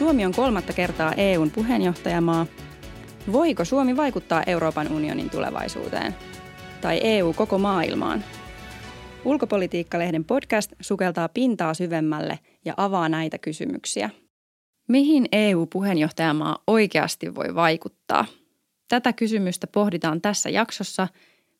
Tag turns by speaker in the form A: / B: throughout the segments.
A: Suomi on kolmatta kertaa EUn puheenjohtajamaa. Voiko Suomi vaikuttaa Euroopan unionin tulevaisuuteen? Tai EU koko maailmaan? Ulkopolitiikkalehden podcast sukeltaa pintaa syvemmälle ja avaa näitä kysymyksiä. Mihin EU-puheenjohtajamaa oikeasti voi vaikuttaa? Tätä kysymystä pohditaan tässä jaksossa.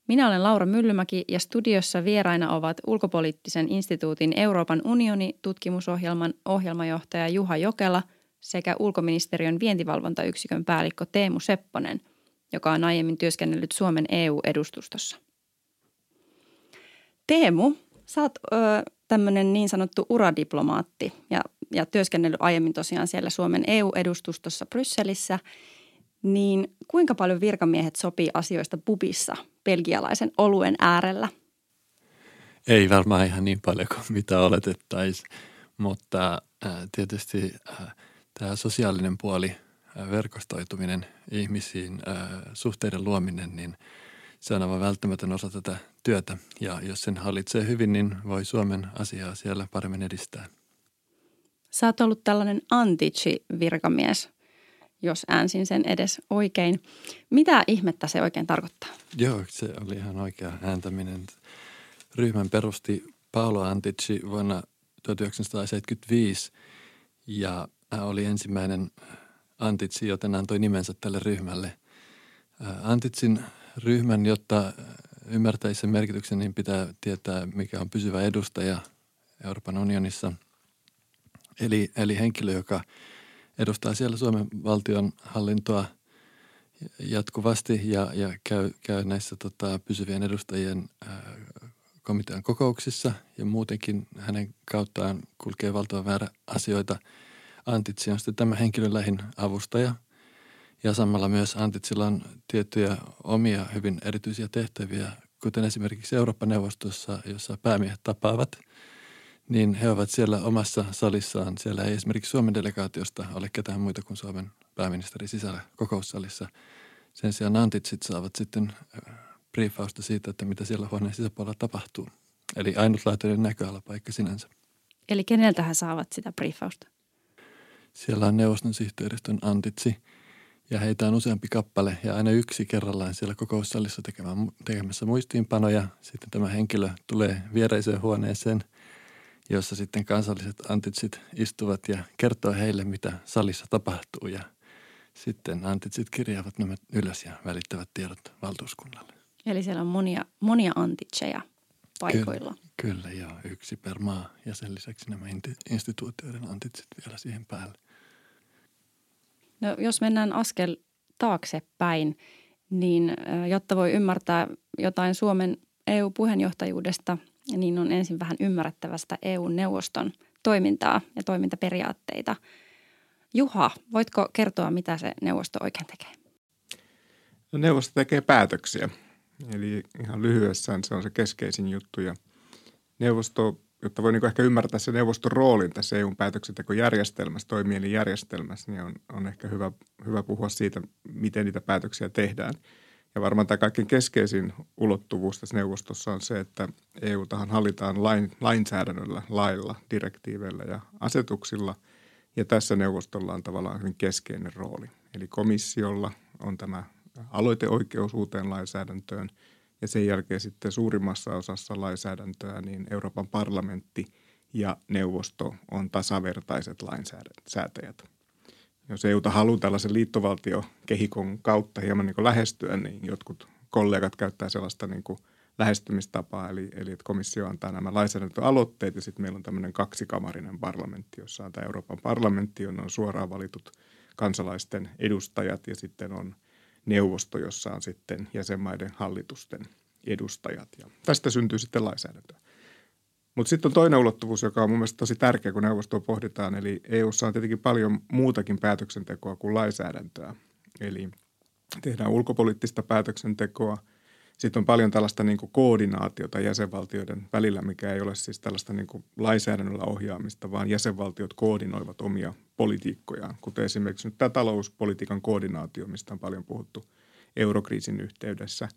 A: Minä olen Laura Myllymäki ja studiossa vieraina ovat Ulkopoliittisen instituutin Euroopan unioni tutkimusohjelman ohjelmajohtaja Juha Jokela sekä ulkoministeriön vientivalvontayksikön päällikkö Teemu Sepponen, joka on aiemmin työskennellyt Suomen EU-edustustossa. Teemu, sä oot tämmöinen niin sanottu uradiplomaatti ja, ja työskennellyt aiemmin tosiaan siellä Suomen EU-edustustossa Brysselissä. Niin kuinka paljon virkamiehet sopii asioista pubissa belgialaisen oluen äärellä?
B: Ei varmaan ihan niin paljon kuin mitä oletettaisiin, mutta äh, tietysti äh, tämä sosiaalinen puoli, verkostoituminen ihmisiin, suhteiden luominen, niin – se on aivan välttämätön osa tätä työtä ja jos sen hallitsee hyvin, niin voi Suomen asiaa siellä paremmin edistää.
A: Sä oot ollut tällainen antici-virkamies, jos äänsin sen edes oikein. Mitä ihmettä se oikein tarkoittaa?
B: Joo, se oli ihan oikea ääntäminen. Ryhmän perusti Paolo Antici vuonna 1975 ja oli ensimmäinen Antici, joten antoi nimensä tälle ryhmälle. Antitsin ryhmän, jotta ymmärtäisi sen merkityksen, niin pitää tietää, mikä on pysyvä edustaja Euroopan unionissa. Eli, eli henkilö, joka edustaa siellä Suomen valtion hallintoa jatkuvasti ja, ja käy, käy näissä tota, pysyvien edustajien ää, komitean kokouksissa ja muutenkin hänen kauttaan kulkee valtavan määrä asioita. Antitsi on sitten tämä henkilön lähin avustaja – ja samalla myös Antitsilla on tiettyjä omia hyvin erityisiä tehtäviä, kuten esimerkiksi Eurooppa-neuvostossa, jossa päämiehet tapaavat, niin he ovat siellä omassa salissaan. Siellä ei esimerkiksi Suomen delegaatiosta ole ketään muita kuin Suomen pääministeri sisällä kokoussalissa. Sen sijaan Antitsit saavat sitten äh, briefausta siitä, että mitä siellä huoneen sisäpuolella tapahtuu. Eli ainutlaatuinen näköalapaikka sinänsä.
A: Eli keneltä he saavat sitä briefausta?
B: Siellä on neuvoston sihteeristön Antitsi – ja heitä on useampi kappale ja aina yksi kerrallaan siellä kokoussalissa tekemään, tekemässä muistiinpanoja. Sitten tämä henkilö tulee viereiseen huoneeseen, jossa sitten kansalliset antitsit istuvat ja kertoo heille, mitä salissa tapahtuu. Ja sitten antitsit kirjaavat nämä ylös ja välittävät tiedot valtuuskunnalle.
A: Eli siellä on monia, monia antitseja paikoilla.
B: Kyllä, kyllä joo. Yksi per maa ja sen lisäksi nämä instituutioiden antitsit vielä siihen päälle.
A: No, jos mennään askel taaksepäin, niin jotta voi ymmärtää jotain Suomen EU-puheenjohtajuudesta, niin on ensin vähän ymmärrettävästä EU-neuvoston toimintaa ja toimintaperiaatteita. Juha, voitko kertoa, mitä se neuvosto oikein tekee?
C: No, neuvosto tekee päätöksiä. Eli ihan lyhyessään se on se keskeisin juttu. Ja neuvosto jotta voi niin ehkä ymmärtää se neuvoston roolin tässä EUn päätöksentekojärjestelmässä, toimielinjärjestelmässä, niin on, on ehkä hyvä, hyvä puhua siitä, miten niitä päätöksiä tehdään. Ja varmaan tämä kaikkein keskeisin ulottuvuus tässä neuvostossa on se, että EU-tahan hallitaan lain, lainsäädännöllä, lailla, direktiiveillä ja asetuksilla. Ja tässä neuvostolla on tavallaan hyvin keskeinen rooli. Eli komissiolla on tämä aloiteoikeus uuteen lainsäädäntöön – ja sen jälkeen sitten suurimmassa osassa lainsäädäntöä niin Euroopan parlamentti ja neuvosto on tasavertaiset lainsäätäjät. Jos EUta haluaa tällaisen liittovaltiokehikon kautta hieman niin lähestyä, niin jotkut kollegat käyttää sellaista niin kuin lähestymistapaa, eli, eli että komissio antaa nämä lainsäädäntöaloitteet ja sitten meillä on tämmöinen kaksikamarinen parlamentti, jossa on tämä Euroopan parlamentti, jonne on suoraan valitut kansalaisten edustajat ja sitten on – neuvosto, jossa on sitten jäsenmaiden hallitusten edustajat. Ja tästä syntyy sitten lainsäädäntöä. Mutta sitten on toinen ulottuvuus, joka on mun mielestä tosi tärkeä, kun neuvostoa pohditaan. Eli EUssa on tietenkin paljon muutakin päätöksentekoa kuin lainsäädäntöä. Eli tehdään ulkopoliittista päätöksentekoa – sitten on paljon tällaista niin kuin koordinaatiota jäsenvaltioiden välillä, mikä ei ole siis tällaista niin kuin lainsäädännöllä ohjaamista, vaan jäsenvaltiot koordinoivat omia politiikkojaan, kuten esimerkiksi nyt tämä talouspolitiikan koordinaatio, mistä on paljon puhuttu eurokriisin yhteydessä.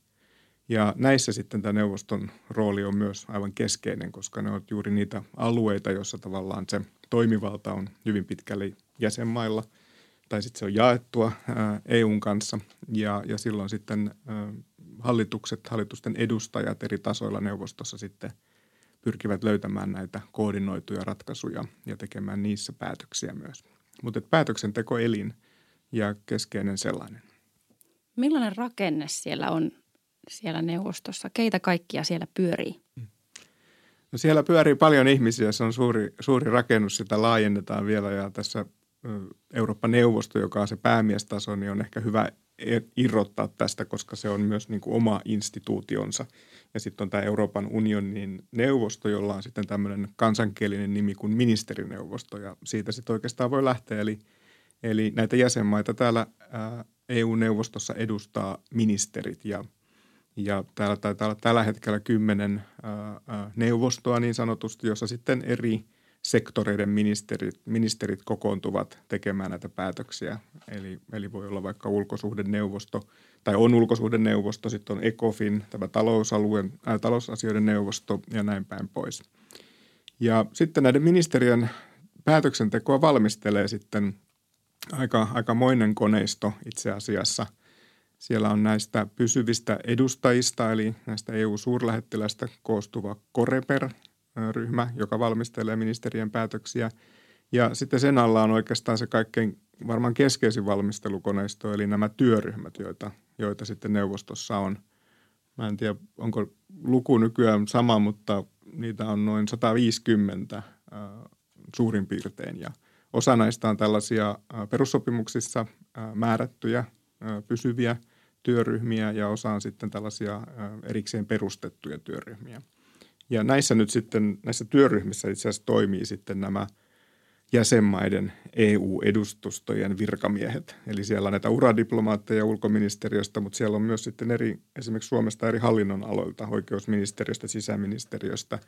C: Ja näissä sitten tämä neuvoston rooli on myös aivan keskeinen, koska ne ovat juuri niitä alueita, joissa tavallaan se toimivalta on hyvin pitkälle jäsenmailla – tai sitten se on jaettua EUn kanssa ja, ja silloin sitten hallitukset, hallitusten edustajat eri tasoilla neuvostossa sitten pyrkivät löytämään näitä koordinoituja ratkaisuja ja tekemään niissä päätöksiä myös. Mutta päätöksentekoelin ja keskeinen sellainen.
A: Millainen rakenne siellä on siellä neuvostossa? Keitä kaikkia siellä pyörii?
C: No siellä pyörii paljon ihmisiä, se on suuri, suuri rakennus, sitä laajennetaan vielä ja tässä Eurooppa-neuvosto, joka on se päämiestaso, niin on ehkä hyvä irrottaa tästä, koska se on myös niin kuin oma instituutionsa. Ja sitten on tämä Euroopan unionin neuvosto, jolla on sitten tämmöinen kansankielinen nimi kuin ministerineuvosto, ja siitä sitten oikeastaan voi lähteä. Eli, eli näitä jäsenmaita täällä EU-neuvostossa edustaa ministerit, ja, ja täällä taitaa olla tällä hetkellä kymmenen neuvostoa niin sanotusti, jossa sitten eri – sektoreiden ministerit, ministerit kokoontuvat tekemään näitä päätöksiä. Eli, eli voi olla vaikka ulkosuhdeneuvosto, tai on ulkosuhdeneuvosto, sitten on ECOFIN, tämä talousalueen, ää, talousasioiden neuvosto ja näin päin pois. Ja sitten näiden ministerien päätöksentekoa valmistelee sitten aika, aikamoinen koneisto itse asiassa. Siellä on näistä pysyvistä edustajista, eli näistä EU-suurlähettiläistä koostuva Koreper, ryhmä, joka valmistelee ministerien päätöksiä. Ja sitten sen alla on oikeastaan se kaikkein varmaan keskeisin valmistelukoneisto, eli nämä työryhmät, joita, joita sitten neuvostossa on. Mä en tiedä, onko luku nykyään sama, mutta niitä on noin 150 äh, suurin piirtein. Ja osa näistä on tällaisia äh, perussopimuksissa äh, määrättyjä äh, pysyviä työryhmiä ja osa on sitten tällaisia äh, erikseen perustettuja työryhmiä – ja näissä nyt sitten, näissä työryhmissä itse asiassa toimii sitten nämä jäsenmaiden EU-edustustojen virkamiehet. Eli siellä on näitä uradiplomaatteja ulkoministeriöstä, mutta siellä on myös sitten eri, esimerkiksi Suomesta eri hallinnon aloilta, oikeusministeriöstä, sisäministeriöstä,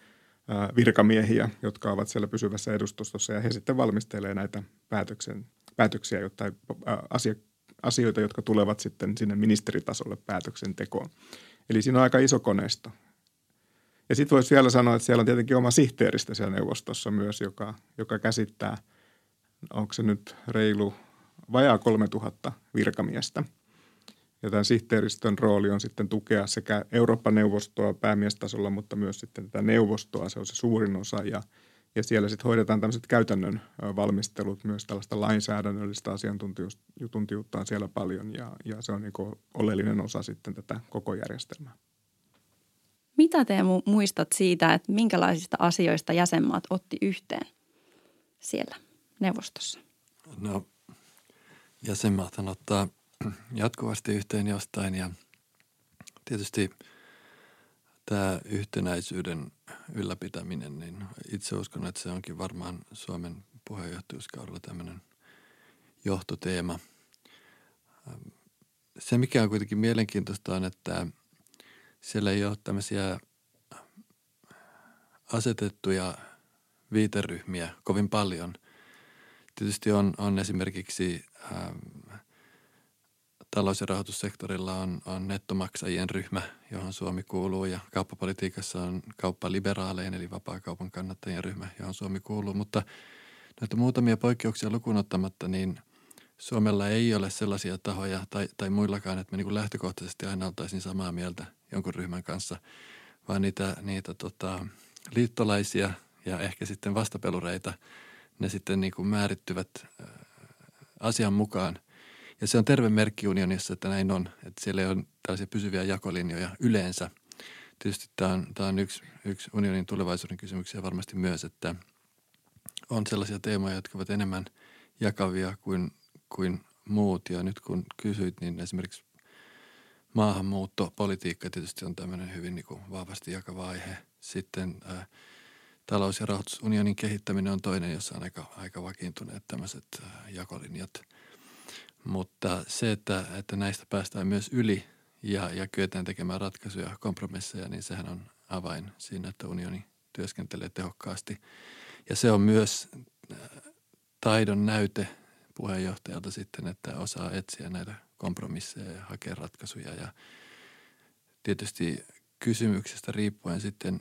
C: virkamiehiä, jotka ovat siellä pysyvässä edustustossa ja he sitten valmistelee näitä päätöksen, päätöksiä, jotta asia, asioita, jotka tulevat sitten sinne ministeritasolle päätöksentekoon. Eli siinä on aika iso koneisto ja sitten voisi vielä sanoa, että siellä on tietenkin oma sihteeristä siellä neuvostossa myös, joka, joka käsittää, onko se nyt reilu vajaa 3000 virkamiestä. Ja tämän sihteeristön rooli on sitten tukea sekä Euroopan neuvostoa päämiestasolla, mutta myös sitten tätä neuvostoa, se on se suurin osa. Ja, ja siellä sitten hoidetaan tämmöiset käytännön valmistelut, myös tällaista lainsäädännöllistä asiantuntijuutta on siellä paljon ja, ja se on niin oleellinen osa sitten tätä koko järjestelmää.
A: Mitä te muistat siitä, että minkälaisista asioista jäsenmaat otti yhteen siellä neuvostossa?
B: No jäsenmaathan ottaa jatkuvasti yhteen jostain ja tietysti tämä yhtenäisyyden ylläpitäminen, niin itse uskon, että se onkin varmaan Suomen puheenjohtajuuskaudella tämmöinen johtoteema. Se, mikä on kuitenkin mielenkiintoista on, että – siellä ei ole tämmöisiä asetettuja viiteryhmiä kovin paljon. Tietysti on, on esimerkiksi ähm, talous- ja rahoitussektorilla on, on nettomaksajien ryhmä, johon Suomi kuuluu ja kauppapolitiikassa on kauppaliberaalejen eli vapaakaupan kannattajien ryhmä, johon Suomi kuuluu. Mutta näitä muutamia poikkeuksia lukuun ottamatta, niin Suomella ei ole sellaisia tahoja tai, tai muillakaan, että me niin lähtökohtaisesti aina oltaisiin samaa mieltä jonkun ryhmän kanssa, vaan niitä, niitä tota, liittolaisia ja ehkä sitten vastapelureita, ne sitten niin kuin määrittyvät äh, asian mukaan. Ja se on terve merkki unionissa, että näin on, että siellä ei ole tällaisia pysyviä jakolinjoja yleensä. Tietysti tämä on, tämä on yksi, yksi unionin tulevaisuuden kysymyksiä varmasti myös, että on sellaisia teemoja, jotka ovat enemmän jakavia kuin, kuin muut. Ja nyt kun kysyit, niin esimerkiksi maahanmuuttopolitiikka tietysti on tämmöinen hyvin niin kuin vahvasti jakava aihe. Sitten ää, talous- ja rahoitusunionin kehittäminen on toinen, jossa on aika, aika vakiintuneet tämmöiset ää, jakolinjat. Mutta se, että, että näistä päästään myös yli ja, ja kyetään tekemään ratkaisuja, kompromisseja, niin sehän on avain siinä, että unioni työskentelee tehokkaasti. Ja se on myös taidon näyte puheenjohtajalta sitten, että osaa etsiä näitä kompromisseja ja hakea ratkaisuja. Ja tietysti kysymyksestä riippuen sitten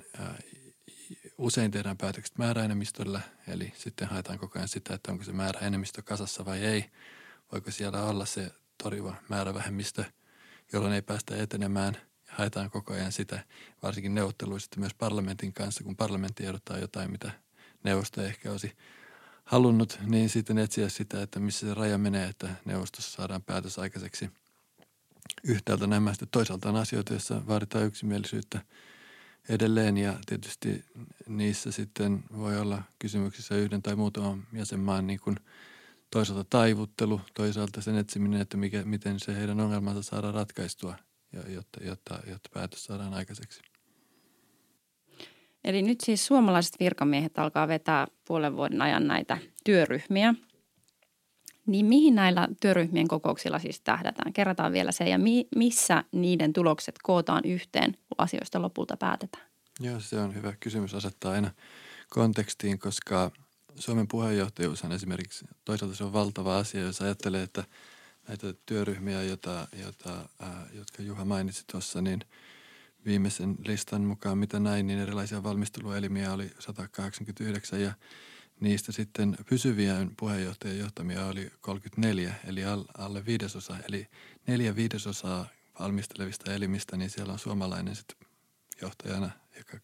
B: usein tehdään päätökset määräenemmistöllä, eli sitten haetaan koko ajan sitä, että onko se määräenemmistö kasassa vai ei. Voiko siellä olla se toriva määrävähemmistö, jolloin ei päästä etenemään. Haetaan koko ajan sitä, varsinkin neuvotteluissa myös parlamentin kanssa, kun parlamentti ehdottaa jotain, mitä neuvosto ehkä olisi halunnut, niin sitten etsiä sitä, että missä se raja menee, että neuvostossa saadaan päätös aikaiseksi. Yhtäältä nämä sitten toisaalta on asioita, joissa vaaditaan yksimielisyyttä edelleen ja tietysti niissä sitten voi olla kysymyksissä yhden tai muutaman jäsenmaan niin kuin toisaalta taivuttelu, toisaalta sen etsiminen, että mikä, miten se heidän ongelmansa saadaan ratkaistua, jotta, jotta, jotta päätös saadaan aikaiseksi.
A: Eli nyt siis suomalaiset virkamiehet alkaa vetää puolen vuoden ajan näitä työryhmiä. Niin mihin näillä työryhmien kokouksilla siis tähdätään? Kerrataan vielä se ja mi- missä niiden tulokset kootaan yhteen, kun asioista lopulta päätetään?
B: Joo, se on hyvä kysymys asettaa aina kontekstiin, koska Suomen puheenjohtajuus on esimerkiksi, toisaalta se on valtava asia, jos ajattelee, että näitä työryhmiä, jota, jota, ää, jotka Juha mainitsi tuossa, niin – viimeisen listan mukaan, mitä näin, niin erilaisia valmisteluelimiä oli 189 ja niistä sitten pysyviä puheenjohtajan johtamia oli 34, eli alle viidesosa. Eli neljä viidesosaa valmistelevista elimistä, niin siellä on suomalainen sitten johtajana, joka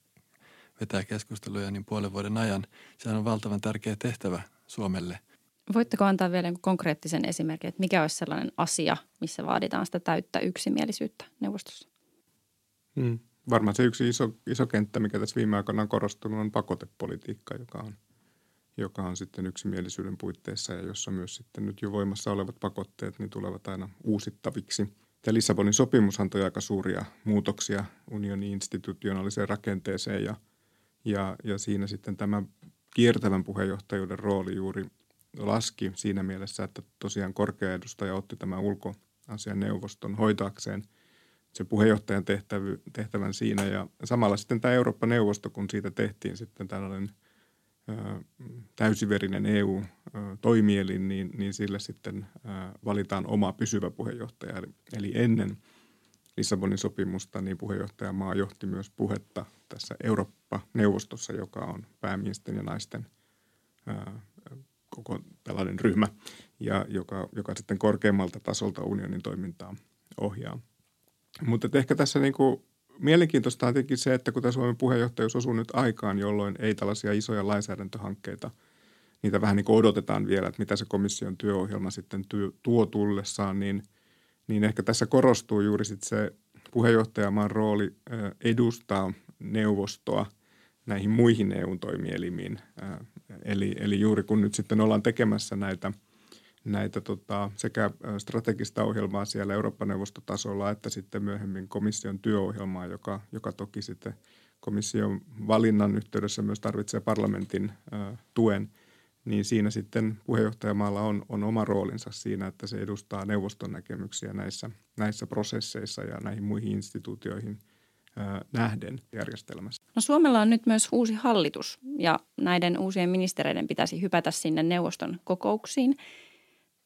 B: vetää keskusteluja niin puolen vuoden ajan. Sehän on valtavan tärkeä tehtävä Suomelle.
A: Voitteko antaa vielä konkreettisen esimerkin, että mikä olisi sellainen asia, missä vaaditaan sitä täyttä yksimielisyyttä neuvostossa?
C: Mm. Varmaan se yksi iso, iso kenttä, mikä tässä viime aikoina on korostunut, on pakotepolitiikka, joka on, joka on sitten yksimielisyyden puitteissa ja jossa myös sitten nyt jo voimassa olevat pakotteet niin tulevat aina uusittaviksi. Tämä Lissabonin sopimus antoi aika suuria muutoksia unionin institutionaaliseen rakenteeseen ja, ja, ja siinä sitten tämä kiertävän puheenjohtajuuden rooli juuri laski siinä mielessä, että tosiaan korkea edustaja otti tämän ulkoasian neuvoston hoitaakseen – se puheenjohtajan tehtävy, tehtävän siinä. Ja samalla sitten tämä Eurooppa-neuvosto, kun siitä tehtiin sitten tällainen ö, täysiverinen EU-toimielin, niin, niin sille sitten ö, valitaan oma pysyvä puheenjohtaja. Eli, eli ennen Lissabonin sopimusta niin puheenjohtajamaa johti myös puhetta tässä Eurooppa-neuvostossa, joka on päämiesten ja naisten ö, koko tällainen ryhmä, ja joka, joka sitten korkeammalta tasolta unionin toimintaa ohjaa. Mutta ehkä tässä niin kuin mielenkiintoista on tietenkin se, että kun tämä Suomen puheenjohtajuus osuu nyt aikaan, jolloin ei tällaisia isoja lainsäädäntöhankkeita, niitä vähän niin kuin odotetaan vielä, että mitä se komission työohjelma sitten työ, tuo tullessaan, niin, niin ehkä tässä korostuu juuri sitten se puheenjohtajamaan rooli edustaa neuvostoa näihin muihin EU-toimielimiin. Eli, eli juuri kun nyt sitten ollaan tekemässä näitä – näitä tota, sekä strategista ohjelmaa siellä Eurooppa-neuvostotasolla että sitten myöhemmin komission työohjelmaa, joka, joka toki sitten komission valinnan yhteydessä myös tarvitsee parlamentin ä, tuen, niin siinä sitten puheenjohtajamaalla on, on oma roolinsa siinä, että se edustaa neuvoston näkemyksiä näissä, näissä prosesseissa ja näihin muihin instituutioihin nähden järjestelmässä.
A: No Suomella on nyt myös uusi hallitus ja näiden uusien ministereiden pitäisi hypätä sinne neuvoston kokouksiin –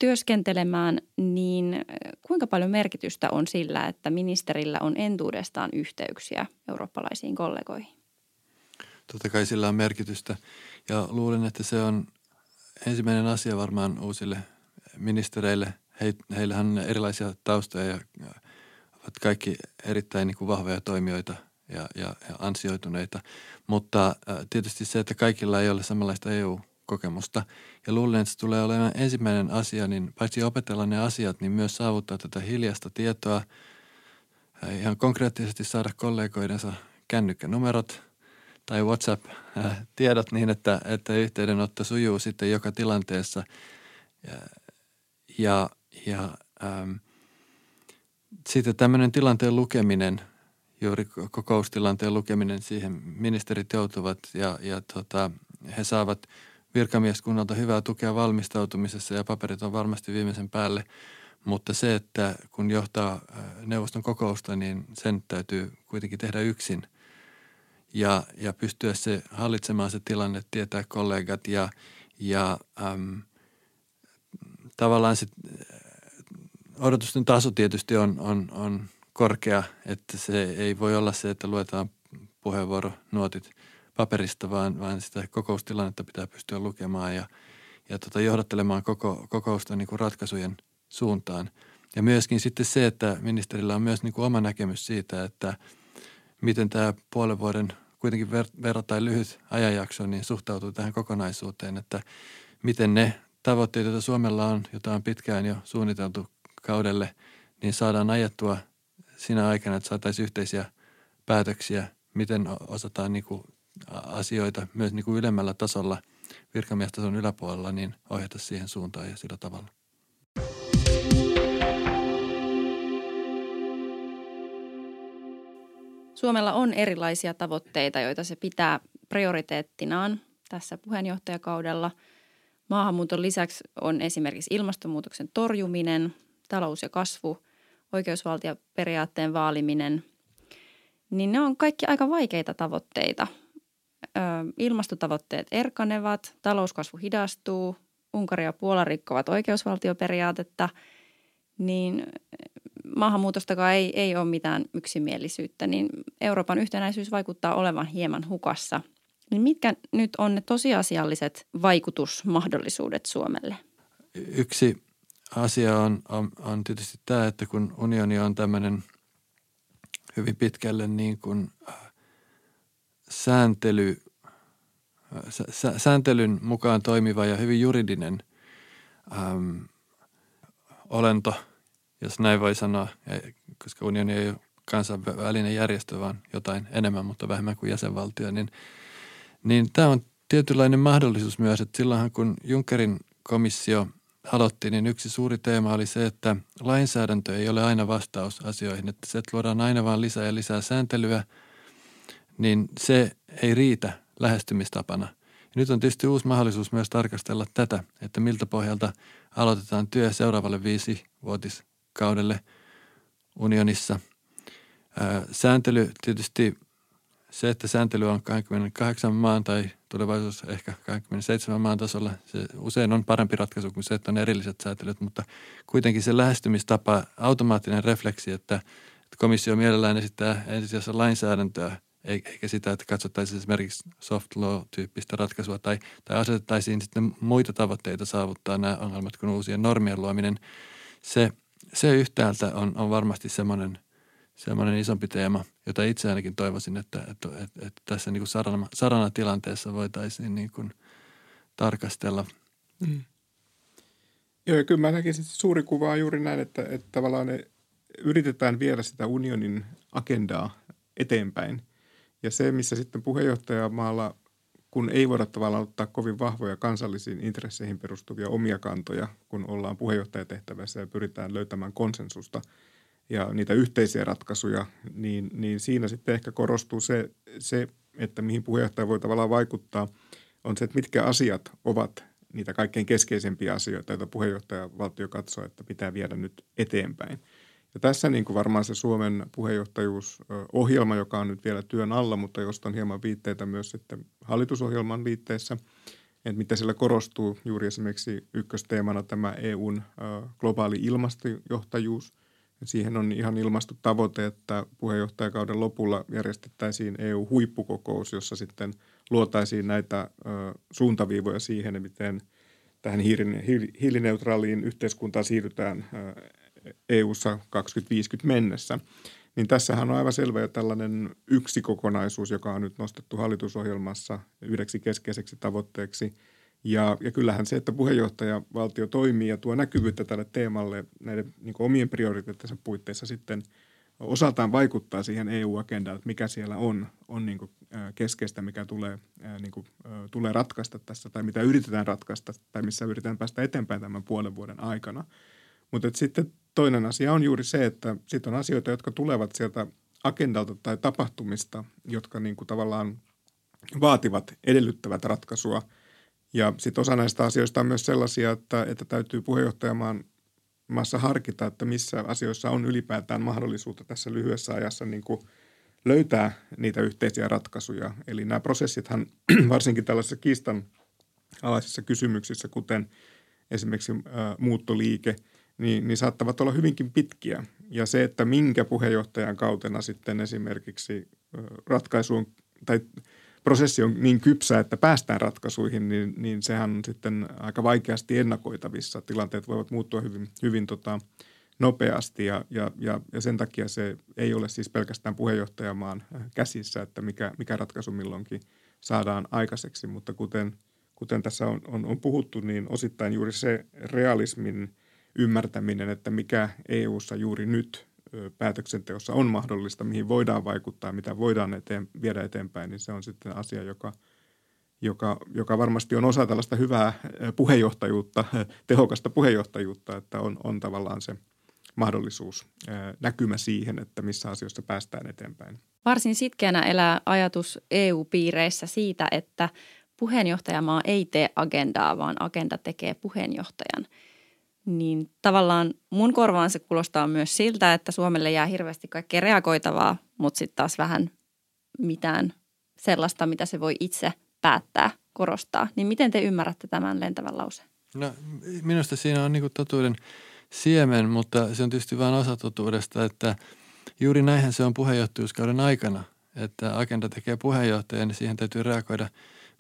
A: työskentelemään, niin kuinka paljon merkitystä on sillä, että ministerillä on entuudestaan yhteyksiä eurooppalaisiin kollegoihin?
B: Totta kai sillä on merkitystä ja luulen, että se on ensimmäinen asia varmaan uusille ministereille. He, heillähän on erilaisia taustoja ja ovat kaikki erittäin niin kuin vahvoja toimijoita ja, ja, ja ansioituneita. Mutta tietysti se, että kaikilla ei ole samanlaista EU- kokemusta. Ja luulen, että se tulee olemaan ensimmäinen asia, niin paitsi opetella ne asiat, niin myös saavuttaa tätä hiljasta tietoa, ihan konkreettisesti saada kollegoidensa kännykkänumerot tai WhatsApp-tiedot niin, että, että yhteydenotto sujuu sitten joka tilanteessa. Ja, ja, ja ähm, sitten tämmöinen tilanteen lukeminen, juuri kokoustilanteen lukeminen, siihen ministerit joutuvat ja, ja tota, he saavat – virkamieskunnalta hyvää tukea valmistautumisessa ja paperit on varmasti viimeisen päälle. Mutta se, että kun johtaa neuvoston kokousta, niin sen täytyy kuitenkin tehdä yksin ja, ja pystyä se hallitsemaan se tilanne, tietää kollegat ja, ja äm, tavallaan se odotusten taso tietysti on, on, on korkea, että se ei voi olla se, että luetaan puheenvuoronuotit paperista, vaan, vaan sitä kokoustilannetta pitää pystyä lukemaan ja, ja tota, johdattelemaan koko, kokousta niin kuin ratkaisujen suuntaan. Ja myöskin sitten se, että ministerillä on myös niin kuin oma näkemys siitä, että miten tämä puolen vuoden kuitenkin ver- verrattain lyhyt ajanjakso niin suhtautuu tähän kokonaisuuteen, että miten ne tavoitteet, joita Suomella on, jota on pitkään jo suunniteltu kaudelle, niin saadaan ajettua siinä aikana, että saataisiin yhteisiä päätöksiä, miten osataan niin kuin asioita myös niin kuin ylemmällä tasolla, virkamiestason yläpuolella, niin ohjata siihen suuntaan ja sillä tavalla.
A: Suomella on erilaisia tavoitteita, joita se pitää prioriteettinaan tässä puheenjohtajakaudella. Maahanmuuton lisäksi on esimerkiksi ilmastonmuutoksen torjuminen, talous ja kasvu, oikeusvaltioperiaatteen vaaliminen. Niin ne on kaikki aika vaikeita tavoitteita. Ilmastotavoitteet erkanevat, talouskasvu hidastuu, Unkari ja Puola rikkovat oikeusvaltioperiaatetta, niin maahanmuutostakaan ei, ei ole mitään yksimielisyyttä, niin Euroopan yhtenäisyys vaikuttaa olevan hieman hukassa. Niin mitkä nyt on ne tosiasialliset vaikutusmahdollisuudet Suomelle?
B: Yksi asia on, on, on tietysti tämä, että kun unioni on tämmöinen hyvin pitkälle niin kuin sääntely, sääntelyn mukaan toimiva ja hyvin juridinen äm, olento – jos näin voi sanoa, koska unioni ei ole kansainvälinen järjestö, vaan jotain enemmän, mutta vähemmän kuin jäsenvaltio, niin, niin tämä on tietynlainen mahdollisuus myös, että silloinhan kun Junckerin komissio aloitti, niin yksi suuri teema oli se, että lainsäädäntö ei ole aina vastaus asioihin, että se, että luodaan aina vaan lisää ja lisää sääntelyä, niin se ei riitä lähestymistapana. Ja nyt on tietysti uusi mahdollisuus myös tarkastella tätä, että miltä pohjalta aloitetaan työ seuraavalle viisi vuotis kaudelle unionissa. Sääntely tietysti se, että sääntely on 28 maan tai tulevaisuus ehkä 27 maan tasolla, se usein on parempi ratkaisu kuin se, että on erilliset säätelyt, mutta kuitenkin se lähestymistapa, automaattinen refleksi, että, komissio mielellään esittää ensisijaisesti lainsäädäntöä, eikä sitä, että katsottaisiin esimerkiksi soft law-tyyppistä ratkaisua tai, tai asetettaisiin sitten muita tavoitteita saavuttaa nämä ongelmat kuin uusien normien luominen. Se – se yhtäältä on, on varmasti semmoinen, semmoinen isompi teema, jota itse ainakin toivoisin, että, että, että, että tässä niin kuin sarana, sarana tilanteessa voitaisiin niin kuin tarkastella. Mm.
C: Joo, ja kyllä mä näkisin, suuri kuva juuri näin, että, että tavallaan yritetään viedä sitä unionin agendaa eteenpäin. Ja se, missä sitten puheenjohtajamaalla kun ei voida tavallaan ottaa kovin vahvoja kansallisiin intresseihin perustuvia omia kantoja, kun ollaan puheenjohtajatehtävässä ja pyritään löytämään konsensusta ja niitä yhteisiä ratkaisuja, niin, niin siinä sitten ehkä korostuu se, se, että mihin puheenjohtaja voi tavallaan vaikuttaa, on se, että mitkä asiat ovat niitä kaikkein keskeisempiä asioita, joita puheenjohtajavaltio katsoo, että pitää viedä nyt eteenpäin – ja tässä niin kuin varmaan se Suomen puheenjohtajuusohjelma, joka on nyt vielä työn alla, mutta josta on hieman viitteitä myös sitten hallitusohjelman liitteessä, että mitä siellä korostuu juuri esimerkiksi ykkösteemana tämä EUn globaali ilmastojohtajuus. Siihen on ihan ilmastu tavoite, että puheenjohtajakauden lopulla järjestettäisiin EU-huippukokous, jossa sitten luotaisiin näitä suuntaviivoja siihen, miten tähän hiilineutraaliin yhteiskuntaan siirrytään EU-ssa 2050 mennessä. Niin tässähän on aivan selvä jo tällainen yksi kokonaisuus, joka on nyt nostettu hallitusohjelmassa yhdeksi keskeiseksi tavoitteeksi. Ja, ja kyllähän se, että puheenjohtajavaltio toimii ja tuo näkyvyyttä tälle teemalle näiden niin omien prioriteettinsa puitteissa sitten osaltaan vaikuttaa siihen EU-agendaan, että mikä siellä on, on niin kuin keskeistä, mikä tulee, niin kuin, tulee ratkaista tässä tai mitä yritetään ratkaista tai missä yritetään päästä eteenpäin tämän puolen vuoden aikana. Mutta sitten toinen asia on juuri se, että sitten on asioita, jotka tulevat sieltä agendalta tai tapahtumista, jotka niin kuin tavallaan vaativat, edellyttävät ratkaisua. Ja sitten osa näistä asioista on myös sellaisia, että, että täytyy puheenjohtajamaan maassa harkita, että missä asioissa on ylipäätään mahdollisuutta tässä lyhyessä ajassa niin kuin löytää niitä yhteisiä ratkaisuja. Eli nämä prosessithan varsinkin tällaisissa kiistan alaisissa kysymyksissä, kuten esimerkiksi muuttoliike – niin, niin saattavat olla hyvinkin pitkiä. Ja se, että minkä puheenjohtajan kautena sitten esimerkiksi ratkaisuun tai prosessi on niin kypsä, että päästään ratkaisuihin, niin, niin sehän on sitten aika vaikeasti ennakoitavissa. Tilanteet voivat muuttua hyvin, hyvin tota, nopeasti ja, ja, ja, ja sen takia se ei ole siis pelkästään puheenjohtajamaan käsissä, että mikä, mikä ratkaisu milloinkin saadaan aikaiseksi, mutta kuten, kuten tässä on, on, on puhuttu, niin osittain juuri se realismin ymmärtäminen, että mikä EU:ssa juuri nyt päätöksenteossa on mahdollista, mihin voidaan vaikuttaa, mitä voidaan eteen, viedä eteenpäin, niin se on sitten asia, joka, joka, joka varmasti on osa tällaista hyvää puheenjohtajuutta, tehokasta puheenjohtajuutta, että on, on tavallaan se mahdollisuus, näkymä siihen, että missä asioissa päästään eteenpäin.
A: Varsin sitkeänä elää ajatus EU-piireissä siitä, että puheenjohtajamaa ei tee agendaa, vaan agenda tekee puheenjohtajan – niin tavallaan mun korvaan se kuulostaa myös siltä, että Suomelle jää hirveästi kaikkea reagoitavaa, mutta sitten taas vähän mitään sellaista, mitä se voi itse päättää, korostaa. Niin miten te ymmärrätte tämän lentävän lauseen?
B: No minusta siinä on niin totuuden siemen, mutta se on tietysti vain osa totuudesta, että juuri näinhän se on puheenjohtajuuskauden aikana, että agenda tekee puheenjohtajan niin siihen täytyy reagoida,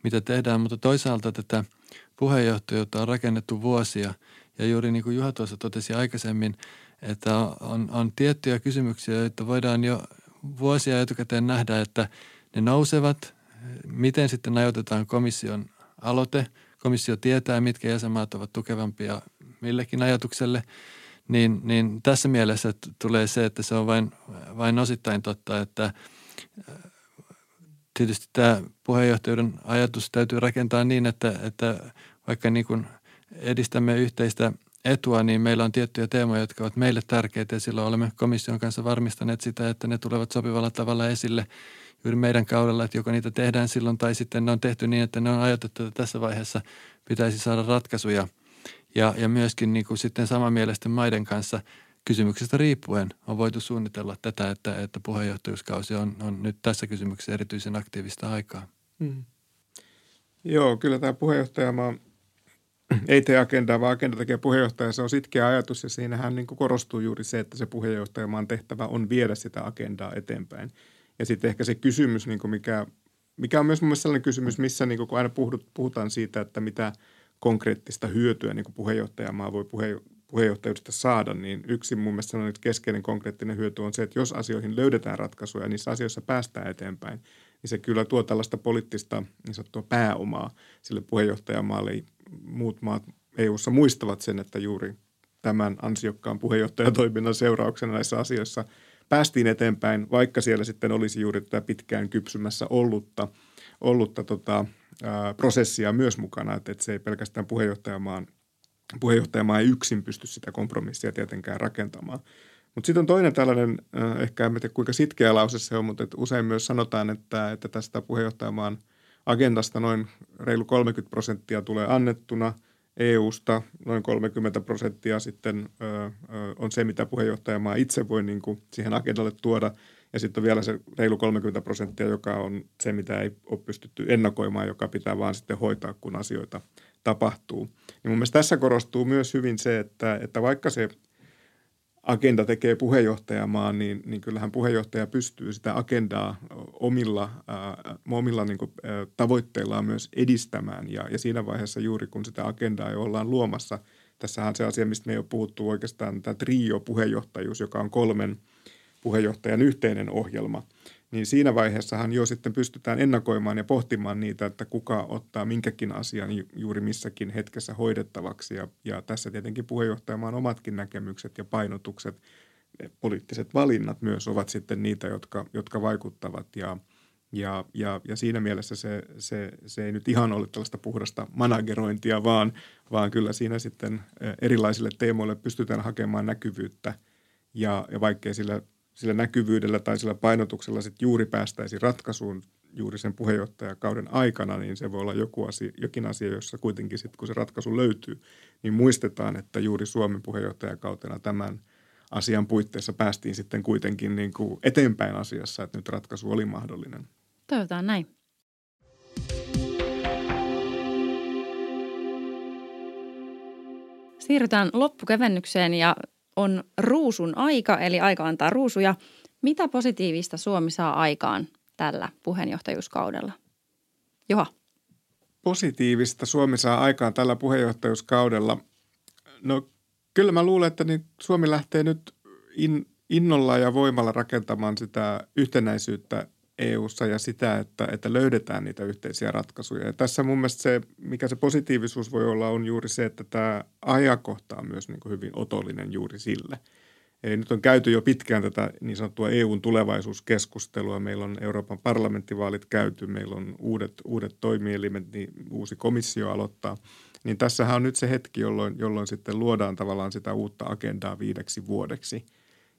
B: mitä tehdään, mutta toisaalta tätä puheenjohtajuutta on rakennettu vuosia – ja juuri niin kuin Juha tuossa totesi aikaisemmin, että on, on tiettyjä kysymyksiä, joita voidaan jo vuosia etukäteen nähdä, että ne nousevat. Miten sitten ajoitetaan komission aloite? Komissio tietää, mitkä jäsenmaat ovat tukevampia millekin ajatukselle. Niin, niin tässä mielessä tulee se, että se on vain, vain osittain totta, että äh, tietysti tämä puheenjohtajuuden ajatus täytyy rakentaa niin, että, että vaikka niin kuin – edistämme yhteistä etua, niin meillä on tiettyjä teemoja, jotka ovat meille tärkeitä ja silloin olemme komission kanssa varmistaneet sitä, että ne tulevat sopivalla tavalla esille juuri meidän kaudella, että joko niitä tehdään silloin tai sitten ne on tehty niin, että ne on ajatettu, että tässä vaiheessa pitäisi saada ratkaisuja. Ja, ja myöskin niin kuin sitten samanmielisten maiden kanssa kysymyksestä riippuen on voitu suunnitella tätä, että, että puheenjohtajuuskausi on, on nyt tässä kysymyksessä erityisen aktiivista aikaa. Hmm.
C: Joo, kyllä tämä puheenjohtajamaa ei tee agendaa, vaan agenda tekee puheenjohtaja. Se on sitkeä ajatus ja siinähän niin kuin korostuu juuri se, että se puheenjohtajamaan tehtävä on viedä sitä agendaa eteenpäin. Ja sitten ehkä se kysymys, niin kuin mikä, mikä on myös mun mielestä sellainen kysymys, missä niin kuin kun aina puhutaan siitä, että mitä konkreettista hyötyä niin kuin puheenjohtajamaa voi puhe, puheenjohtajuudesta saada, niin yksi mun mielestä sellainen keskeinen konkreettinen hyöty on se, että jos asioihin löydetään ratkaisuja ja niissä asioissa päästään eteenpäin, niin se kyllä tuo tällaista poliittista niin sanottua pääomaa sille puheenjohtajamaalle muut maat EU-ssa muistavat sen, että juuri tämän ansiokkaan puheenjohtajatoiminnan seurauksena näissä asioissa päästiin eteenpäin, vaikka siellä sitten olisi juuri tätä pitkään kypsymässä ollutta, ollutta tota, ää, prosessia myös mukana, että, että se ei pelkästään puheenjohtajamaan, puheenjohtajamaa ei yksin pysty sitä kompromissia tietenkään rakentamaan. Mutta sitten on toinen tällainen, ehkä en tiedä kuinka sitkeä lause se on, mutta usein myös sanotaan, että, että tästä puheenjohtajamaan – agendasta noin reilu 30 prosenttia tulee annettuna EUsta, noin 30 prosenttia sitten ö, ö, on se, mitä puheenjohtajamaa itse voi niin kuin siihen agendalle tuoda. Ja sitten on vielä se reilu 30 prosenttia, joka on se, mitä ei ole pystytty ennakoimaan, joka pitää vaan sitten hoitaa, kun asioita tapahtuu. Niin mun mielestä tässä korostuu myös hyvin se, että, että vaikka se – agenda tekee puheenjohtajamaan, niin, niin kyllähän puheenjohtaja pystyy sitä agendaa omilla, ää, omilla niin kuin, ää, tavoitteillaan myös edistämään. Ja, ja siinä vaiheessa juuri kun sitä agendaa jo ollaan luomassa, tässähän se asia, mistä me ole puhuttu oikeastaan, tämä trio-puheenjohtajuus, joka on kolmen puheenjohtajan yhteinen ohjelma – niin siinä vaiheessahan jo sitten pystytään ennakoimaan ja pohtimaan niitä, että kuka ottaa minkäkin asian juuri missäkin hetkessä hoidettavaksi. Ja, ja tässä tietenkin puheenjohtajamaan omatkin näkemykset ja painotukset, poliittiset valinnat myös ovat sitten niitä, jotka, jotka vaikuttavat. Ja, ja, ja, ja siinä mielessä se, se, se ei nyt ihan ole tällaista puhdasta managerointia, vaan, vaan kyllä siinä sitten erilaisille teemoille pystytään hakemaan näkyvyyttä. Ja, ja vaikkei sillä sillä näkyvyydellä tai sillä painotuksella sitten juuri päästäisiin ratkaisuun juuri sen puheenjohtajakauden aikana, niin se voi olla joku asia, jokin asia, jossa kuitenkin sitten kun se ratkaisu löytyy, niin muistetaan, että juuri Suomen puheenjohtajakautena tämän asian puitteissa päästiin sitten kuitenkin niin kuin eteenpäin asiassa, että nyt ratkaisu oli mahdollinen.
A: Toivotaan näin. Siirrytään loppukevennykseen ja on ruusun aika, eli aika antaa ruusuja. Mitä positiivista Suomi saa aikaan tällä puheenjohtajuuskaudella? Joha.
C: Positiivista Suomi saa aikaan tällä puheenjohtajuuskaudella. No kyllä mä luulen, että niin Suomi lähtee nyt in, innolla ja voimalla rakentamaan sitä yhtenäisyyttä EU:ssa ja sitä, että, että löydetään niitä yhteisiä ratkaisuja. Ja tässä mun mielestä se, mikä se positiivisuus voi olla, on juuri se, että tämä ajankohta on myös niin kuin hyvin otollinen juuri sille. Eli nyt on käyty jo pitkään tätä niin sanottua EUn tulevaisuuskeskustelua. Meillä on Euroopan parlamenttivaalit käyty, meillä on uudet, uudet toimielimet, niin uusi komissio aloittaa. Niin tässähän on nyt se hetki, jolloin, jolloin sitten luodaan tavallaan sitä uutta agendaa viideksi vuodeksi –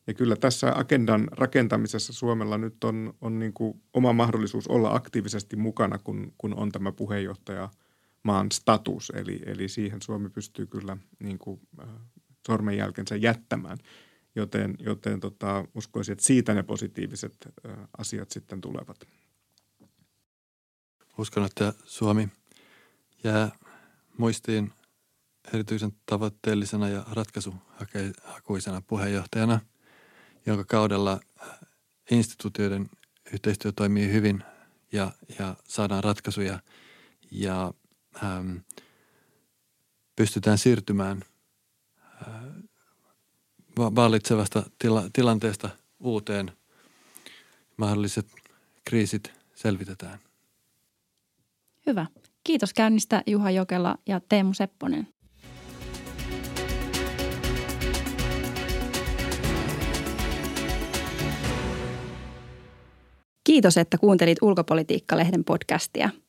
C: ja kyllä tässä agendan rakentamisessa Suomella nyt on, on niin kuin oma mahdollisuus olla aktiivisesti mukana, kun, kun on tämä puheenjohtaja maan status. Eli, eli siihen Suomi pystyy kyllä niin kuin, äh, sormenjälkensä jättämään. Joten, joten tota, uskoisin, että siitä ne positiiviset äh, asiat sitten tulevat.
B: Uskon, että Suomi jää muistiin erityisen tavoitteellisena ja ratkaisuhakuisena puheenjohtajana – jonka kaudella instituutioiden yhteistyö toimii hyvin ja, ja saadaan ratkaisuja ja ähm, pystytään siirtymään äh, vallitsevasta tila, tilanteesta uuteen. Mahdolliset kriisit selvitetään.
A: Hyvä. Kiitos käynnistä Juha Jokela ja Teemu Sepponen. Kiitos, että kuuntelit Ulkopolitiikka-lehden podcastia –